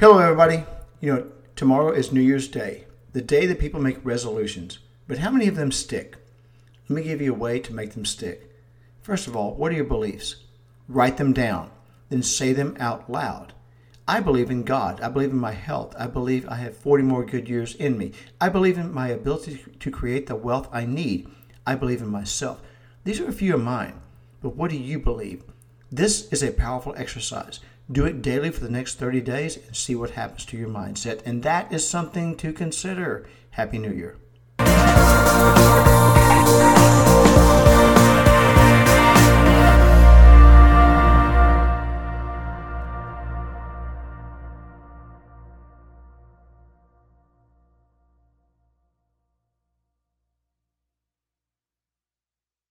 Hello, everybody. You know, tomorrow is New Year's Day, the day that people make resolutions. But how many of them stick? Let me give you a way to make them stick. First of all, what are your beliefs? Write them down, then say them out loud. I believe in God. I believe in my health. I believe I have 40 more good years in me. I believe in my ability to create the wealth I need. I believe in myself. These are a few of mine. But what do you believe? This is a powerful exercise. Do it daily for the next 30 days and see what happens to your mindset. And that is something to consider. Happy New Year.